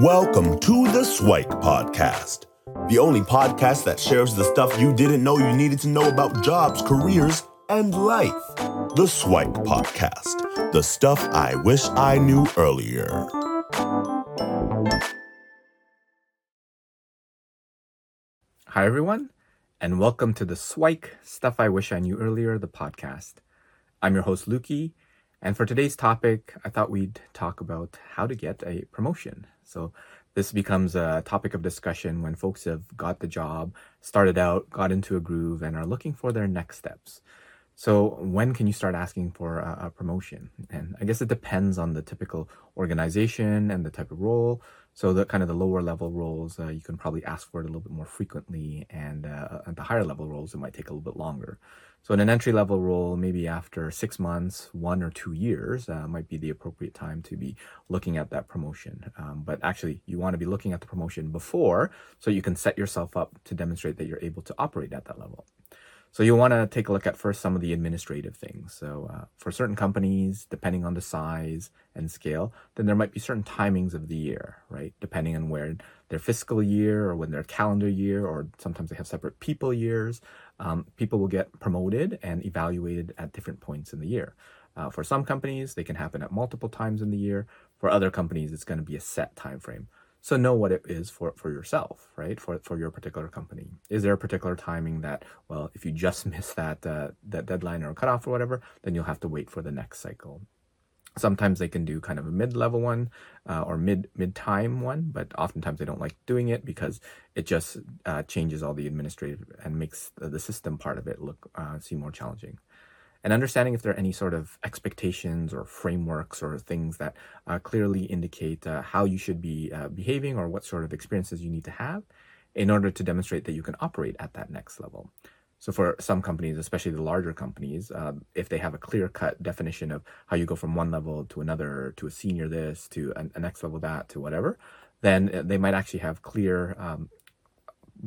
Welcome to the Swike Podcast, the only podcast that shares the stuff you didn't know you needed to know about jobs, careers, and life. The Swike Podcast, the stuff I wish I knew earlier. Hi, everyone, and welcome to the Swike Stuff I Wish I Knew Earlier, the podcast. I'm your host, Luki, and for today's topic, I thought we'd talk about how to get a promotion. So, this becomes a topic of discussion when folks have got the job, started out, got into a groove, and are looking for their next steps. So, when can you start asking for a, promotion? And I guess it depends on the typical organization and the type of role. So the kind of the lower level roles, uh, you can probably ask for it a little bit more frequently, and uh, at the higher level roles, it might take a little bit longer. So in an entry level role, maybe after six months, one or two years, uh, might be the appropriate time to be looking at that promotion. Um, but actually, you want to be looking at the promotion before, so you can set yourself up to demonstrate that you're able to operate at that level. So you'll want to take a look at first some of the administrative things. So uh, for certain companies, depending on the size and scale, then there might be certain timings of the year, right? Depending on where their fiscal year or when their calendar year, or sometimes they have separate people years. Um, people will get promoted and evaluated at different points in the year. Uh, for some companies, they can happen at multiple times in the year. For other companies, it's going to be a set time frame. So know what it is for, for yourself, right? For, for your particular company. Is there a particular timing that, well, if you just miss that, uh, that deadline or cutoff or whatever, then you'll have to wait for the next cycle. Sometimes they can do kind of a mid-level one uh, or mid mid-time one, but oftentimes they don't like doing it because it just uh, changes all the administrative and makes the, the system part of it look uh, seem more challenging and understanding if there are any sort of expectations or frameworks or things that uh, clearly indicate uh, how you should be uh, behaving or what sort of experiences you need to have in order to demonstrate that you can operate at that next level. So for some companies, especially the larger companies, uh, if they have a clear-cut definition of how you go from one level to another, to a senior this, to a, a next level that, to whatever, then uh, they might actually have clear um,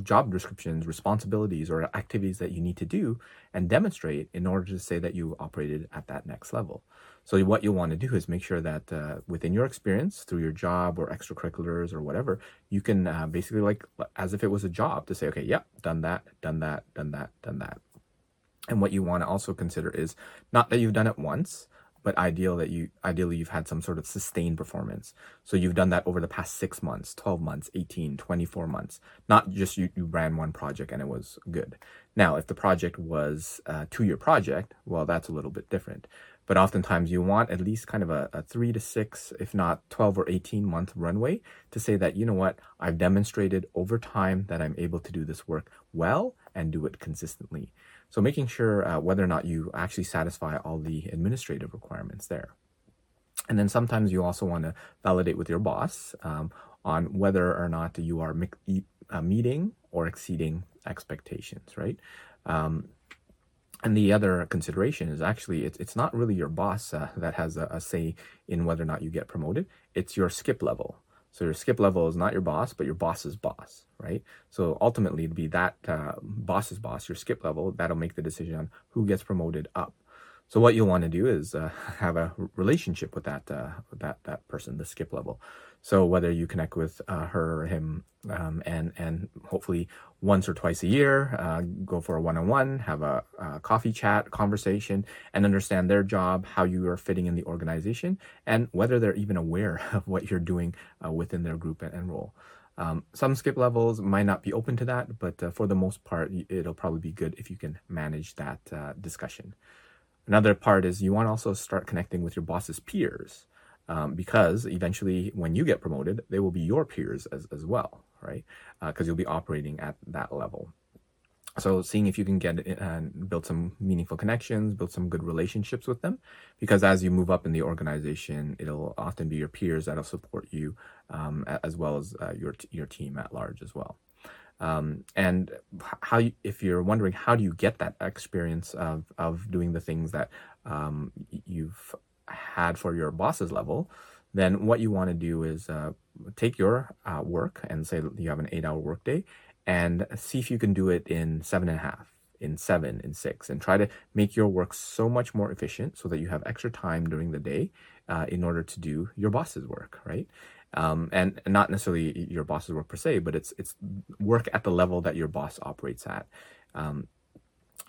job descriptions, responsibilities, or activities that you need to do and demonstrate in order to say that you operated at that next level. So, what you'll want to do is make sure that uh, within your experience, through your job or extracurriculars or whatever, you can uh, basically, like, as if it was a job, to say, okay, yeah, done that, done that, done that, done that. And what you want to also consider is not that you've done it once, but ideal that you ideally you've had some sort of sustained performance. So you've done that over the past six months 12 months 18 24 months. Not just you, you ran one project and it was good. Now if the project was a two-year project well that's a little bit different. But oftentimes you want at least kind of a, a three to six if not 12 or 18 month runway to say that you know what? I've demonstrated over time that i'm able to do this work well and do it consistently so making sure uh, whether or not you actually satisfy all the administrative requirements there. And then sometimes you also want to validate with your boss um, on whether or not you are mi- uh, meeting or exceeding expectations, right? Um, and the other consideration is actually it's, it's not really your boss uh, that has a, a, say in whether or not you get promoted. It's your skip level. So your skip level is not your boss, but your boss's boss, right? So ultimately, it'd be that uh, boss's boss, your skip level, that'll make the decision on who gets promoted up. So what you'll want to do is uh, have a relationship with that uh, that that person, the skip level. So whether you connect with uh, her or him, um, and and hopefully once or twice a year, uh, go for a one-on-one, have a, a, coffee chat, conversation, and understand their job, how you are fitting in the organization, and whether they're even aware of what you're doing uh, within their group and, and role. Um, some skip levels might not be open to that, but uh, for the most part, it'll probably be good if you can manage that discussion. Another part is you want to also start connecting with your boss's peers um, because eventually when you get promoted they will be your peers as, as well right? Because uh, you'll be operating at that level. So seeing if you can get and build some meaningful connections build some good relationships with them because as you move up in the organization it'll often be your peers that'll support you um, as well as uh, your your team at large as well um, and how you, if you're wondering how do you get that experience of, of doing the things that um, you've had for your boss's level, then what you want to do is uh, take your uh, work and say you have an eight hour workday and see if you can do it in seven and a half, in seven, in six, and try to make your work so much more efficient so that you have extra time during the day uh, in order to do your boss's work, right? Um, and, and not necessarily your boss's work per se, but it's it's work at the level that your boss operates at. Um,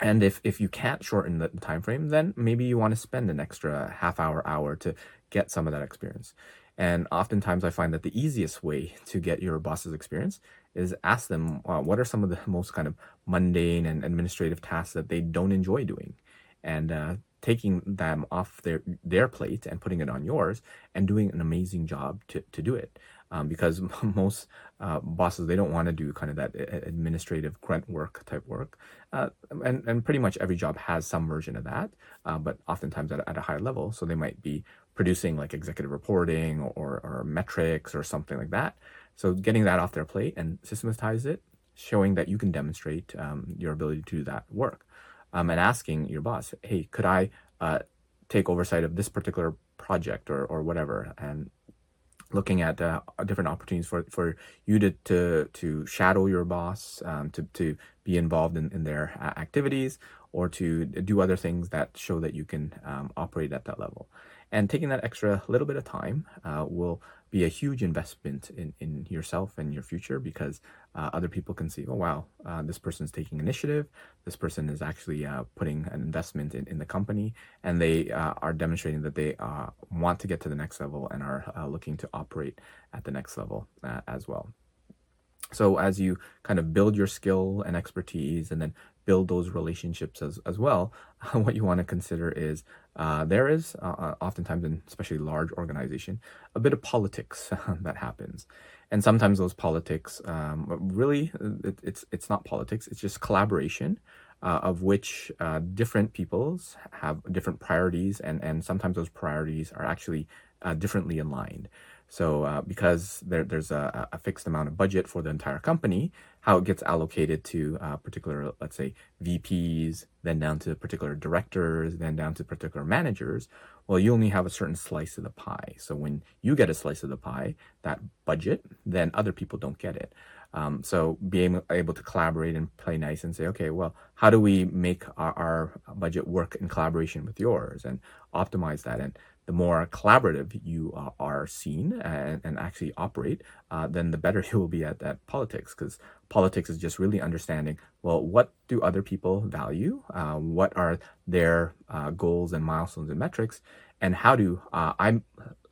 and if, if you can't shorten the time frame, then maybe you want to spend an extra half hour, hour to get some of that experience. And oftentimes, I find that the easiest way to get your boss's experience is ask them uh, what are some of the most kind of mundane and administrative tasks that they don't enjoy doing, and uh, taking them off their their plate and putting it on yours, and doing an amazing job to to do it um, because most uh, bosses they don't want to do kind of that administrative grunt work type work, uh, and and pretty much every job has some version of that, uh, but oftentimes at, at a higher level. So they might be producing like executive reporting or or metrics or something like that. So getting that off their plate and systematize it, showing that you can demonstrate um, your ability to do that work, um, and asking your boss, hey, could I uh, take oversight of this particular project or or whatever, and looking at uh, different opportunities for, for you to, to, to shadow your boss, um, to, to be involved in, in their activities, or to do other things that show that you can um, operate at that level. And taking that extra little bit of time uh, will be a huge investment in, in yourself and your future because uh, other people can see, oh, wow, uh, this person's taking initiative. This person is actually uh, putting an investment in, in the company and they uh, are demonstrating that they uh, want to get to the next level and are looking to operate at the next level as well. So as you kind of build your skill and expertise and then build those relationships as, as well, what you want to consider is uh, there is uh, uh, oftentimes in especially large organization a bit of politics that happens. And sometimes those politics um, really it, it's it's not politics it's just collaboration uh, of which uh, different peoples have different priorities and and sometimes those priorities are actually uh, differently aligned so uh, because there, there's a, a, fixed amount of budget for the entire company, how it gets allocated to uh, particular, let's say, VPs, then down to particular directors, then down to particular managers, well, you only have a certain slice of the pie. So when you get a slice of the pie, that budget, then other people don't get it. Um, so being able to collaborate and play nice and say, okay, well, how do we make our, our budget work in collaboration with yours and optimize that? And the more collaborative you are seen and, and actually operate, uh, then the better you will be at that politics. Because politics is just really understanding well, what do other people value? Uh, what are their uh, goals and milestones and metrics? And how do uh, I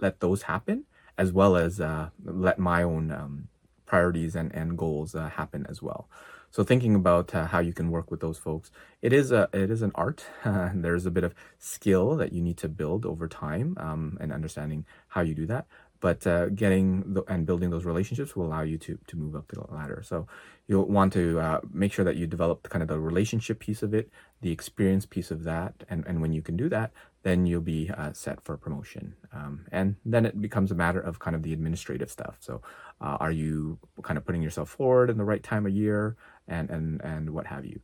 let those happen as well as uh, let my own um, priorities and, and goals happen as well? So thinking about uh, how you can work with those folks, it is a it is an art. Uh, there's a bit of skill that you need to build over time um, and understanding how you do that. But uh, getting the, and building those relationships will allow you to to move up the ladder. So you'll want to uh, make sure that you develop the kind of the relationship piece of it, the experience piece of that, and and when you can do that, then you'll be uh, set for promotion. Um, and then it becomes a matter of kind of the administrative stuff. So, uh, are you kind of putting yourself forward in the right time of year? and and and what have you.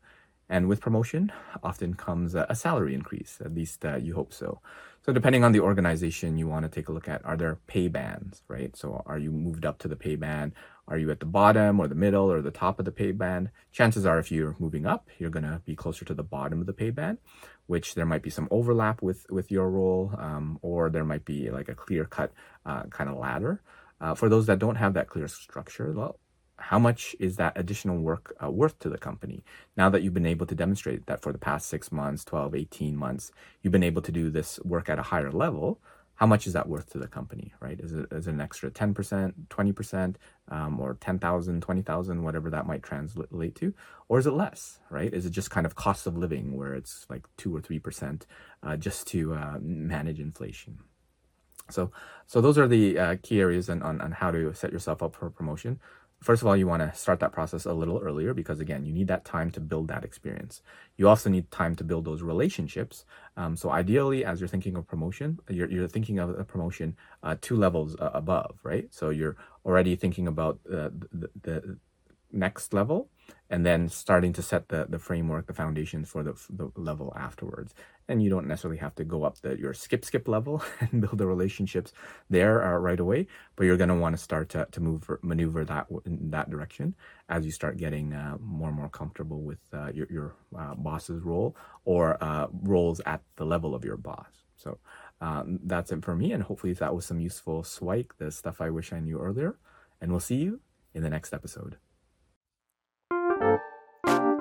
And with promotion, often comes a, salary increase. At least uh, you hope so. So depending on the organization, you want to take a look at: are there pay bands, right? So are you moved up to the pay band? Are you at the bottom or the middle or the top of the pay band? Chances are, if you're moving up, you're gonna be closer to the bottom of the pay band, which there might be some overlap with with your role, um, or there might be like a clear cut uh, kind of ladder. Uh, for those that don't have that clear structure, well, how much is that additional work uh, worth to the company? Now that you've been able to demonstrate that for the past six months 12 18 months you've been able to do this work at a higher level how much is that worth to the company right? Is it, is it an extra 10% 20% um, or 10000 20000 whatever that might translate to? Or is it less right? Is it just kind of cost of living where it's like 2 or 3% uh, just to uh, manage inflation so so those are the uh, key areas on, on, on how to set yourself up for promotion First of all, you want to start that process a little earlier because, again, you need that time to build that experience. You also need time to build those relationships. Um, so, ideally, as you're thinking of promotion, you're, you're thinking of a promotion uh, two levels uh, above, right? So, you're already thinking about uh, the, the next level and then starting to set the, the framework, the foundations for the, the level afterwards. And you don't necessarily have to go up the, your skip skip level and build the relationships there uh, right away, but you're going to want to start to, to move maneuver that in that direction as you start getting uh, more and more comfortable with uh, your, your uh, boss's role or uh, roles at the level of your boss. So um, that's it for me, and hopefully that was some useful swike, the stuff I wish I knew earlier. And we'll see you in the next episode.